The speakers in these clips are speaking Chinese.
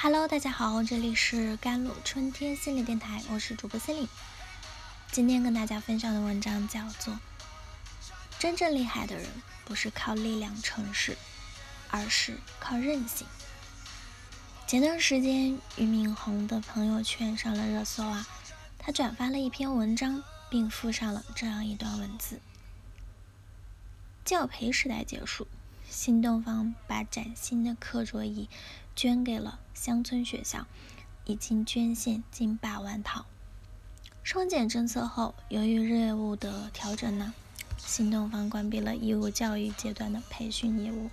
Hello，大家好，这里是甘露春天心理电台，我是主播心灵。今天跟大家分享的文章叫做《真正厉害的人不是靠力量成事，而是靠韧性》。前段时间，俞敏洪的朋友圈上了热搜啊，他转发了一篇文章，并附上了这样一段文字：教培时代结束。新东方把崭新的课桌椅捐给了乡村学校，已经捐献近百万套。双减政策后，由于业务的调整呢，新东方关闭了义务教育阶段的培训业务。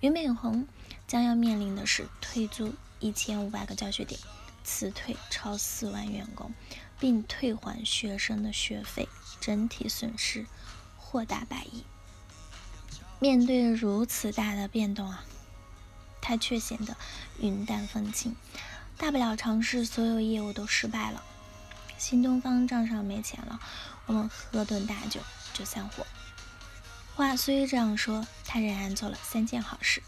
俞敏洪将要面临的是退租一千五百个教学点，辞退超四万员工，并退还学生的学费，整体损失或达百亿。面对如此大的变动啊，他却显得云淡风轻。大不了尝试所有业务都失败了。新东方账上没钱了，我们喝顿大酒就散伙。话虽这样说，他仍然做了三件好事：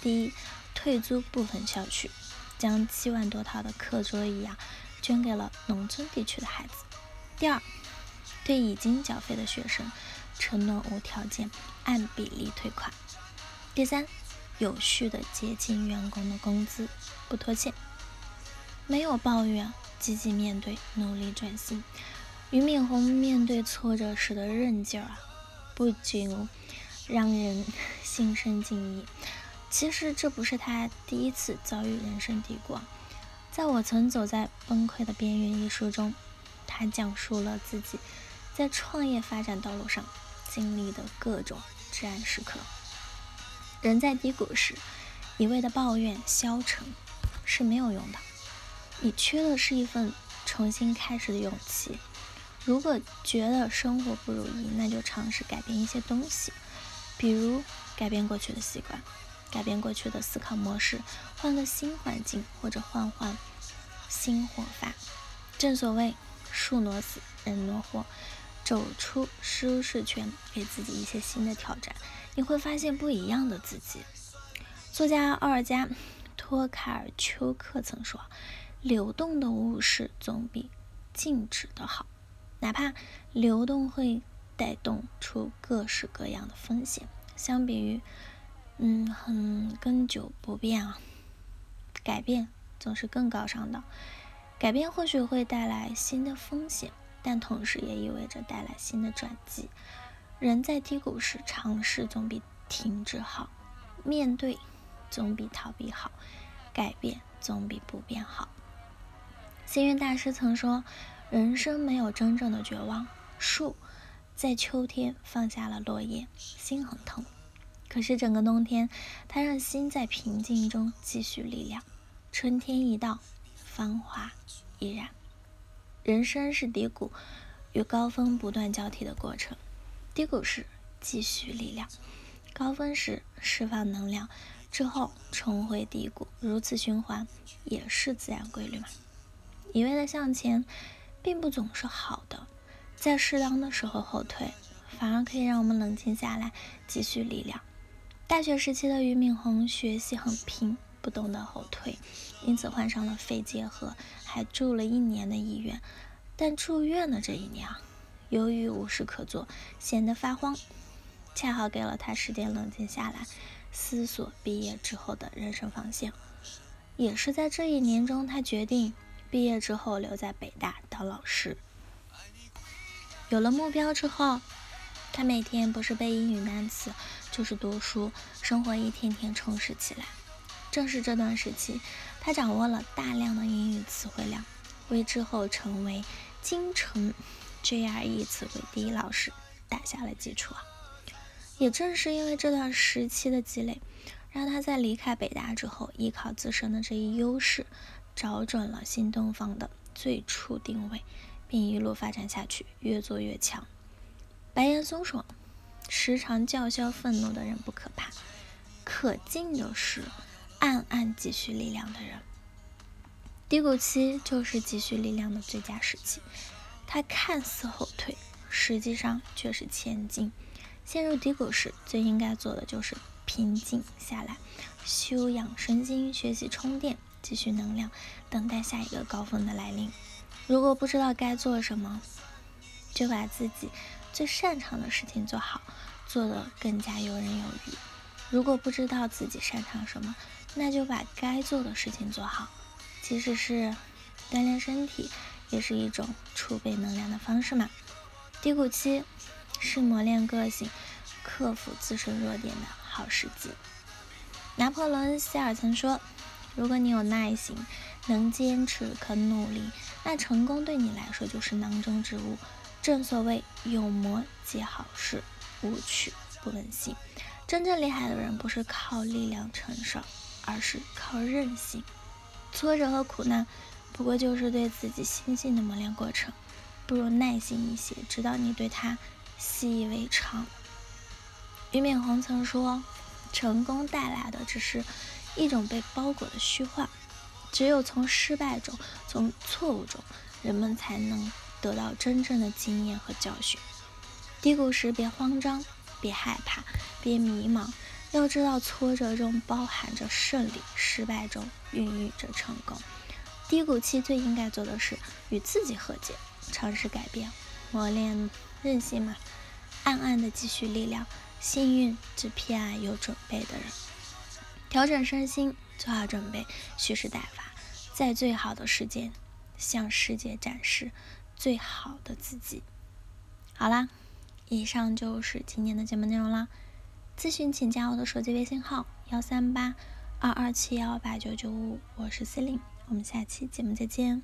第一，退租部分校区，将七万多套的课桌椅啊捐给了农村地区的孩子；第二，对已经缴费的学生。承诺无条件按比例退款。第三，有序的结清员工的工资，不拖欠，没有抱怨，积极面对，努力转型。俞敏洪面对挫折时的韧劲儿啊，不仅让人 心生敬意。其实这不是他第一次遭遇人生低谷。在我曾走在崩溃的边缘一书中，他讲述了自己在创业发展道路上。经历的各种至暗时刻，人在低谷时一味的抱怨消沉是没有用的。你缺的是一份重新开始的勇气。如果觉得生活不如意，那就尝试改变一些东西，比如改变过去的习惯，改变过去的思考模式，换个新环境，或者换换新活法。正所谓树挪死，人挪活。走出舒适圈，给自己一些新的挑战，你会发现不一样的自己。作家奥尔加·托卡尔丘克曾说：“流动的物事总比静止的好，哪怕流动会带动出各式各样的风险。相比于，嗯，很根久不变啊，改变总是更高尚的。改变或许会带来新的风险。”但同时也意味着带来新的转机。人在低谷时，尝试总比停止好；面对总比逃避好；改变总比不变好。星云大师曾说：“人生没有真正的绝望。”树在秋天放下了落叶，心很痛。可是整个冬天，它让心在平静中积蓄力量。春天一到，芳华依然。人生是低谷与高峰不断交替的过程，低谷时积蓄力量，高峰时释放能量，之后重回低谷，如此循环也是自然规律嘛。一味的向前，并不总是好的，在适当的时候后退，反而可以让我们冷静下来，积蓄力量。大学时期的俞敏洪学习很拼。不懂得后退，因此患上了肺结核，还住了一年的医院。但住院的这一年啊，由于无事可做，闲得发慌，恰好给了他时间冷静下来，思索毕业之后的人生方向。也是在这一年中，他决定毕业之后留在北大当老师。有了目标之后，他每天不是背英语单词，就是读书，生活一天天充实起来。正是这段时期，他掌握了大量的英语词汇量，为之后成为京城 GRE 词汇第一老师打下了基础啊！也正是因为这段时期的积累，让他在离开北大之后，依靠自身的这一优势，找准了新东方的最初定位，并一路发展下去，越做越强。白岩松说：“时常叫嚣愤怒的人不可怕，可敬的是。”暗暗积蓄力量的人，低谷期就是积蓄力量的最佳时期。他看似后退，实际上却是前进。陷入低谷时，最应该做的就是平静下来，休养身心，学习充电，积蓄能量，等待下一个高峰的来临。如果不知道该做什么，就把自己最擅长的事情做好，做得更加游刃有余。如果不知道自己擅长什么，那就把该做的事情做好。即使是锻炼身体，也是一种储备能量的方式嘛。低谷期是磨练个性、克服自身弱点的好时机。拿破仑·希尔曾说：“如果你有耐心，能坚持，肯努力，那成功对你来说就是囊中之物。”正所谓有磨皆好事，无取不能行。真正厉害的人不是靠力量承受，而是靠韧性。挫折和苦难不过就是对自己心性的磨练过程，不如耐心一些，直到你对它习以为常。俞敏洪曾说。成功带来的只是一种被包裹的虚幻，只有从失败中、从错误中，人们才能得到真正的经验和教训。低谷时别慌张，别害怕，别迷茫，要知道挫折中包含着胜利，失败中孕育着成功。低谷期最应该做的是与自己和解，尝试改变，磨练韧性嘛，暗暗的积蓄力量。幸运只偏爱有准备的人。调整身心，做好准备，蓄势待发，在最好的时间向世界展示最好的自己。好啦，以上就是今天的节目内容啦。咨询请加我的手机微信号：幺三八二二七幺八九九五，我是 C 琳，我们下期节目再见。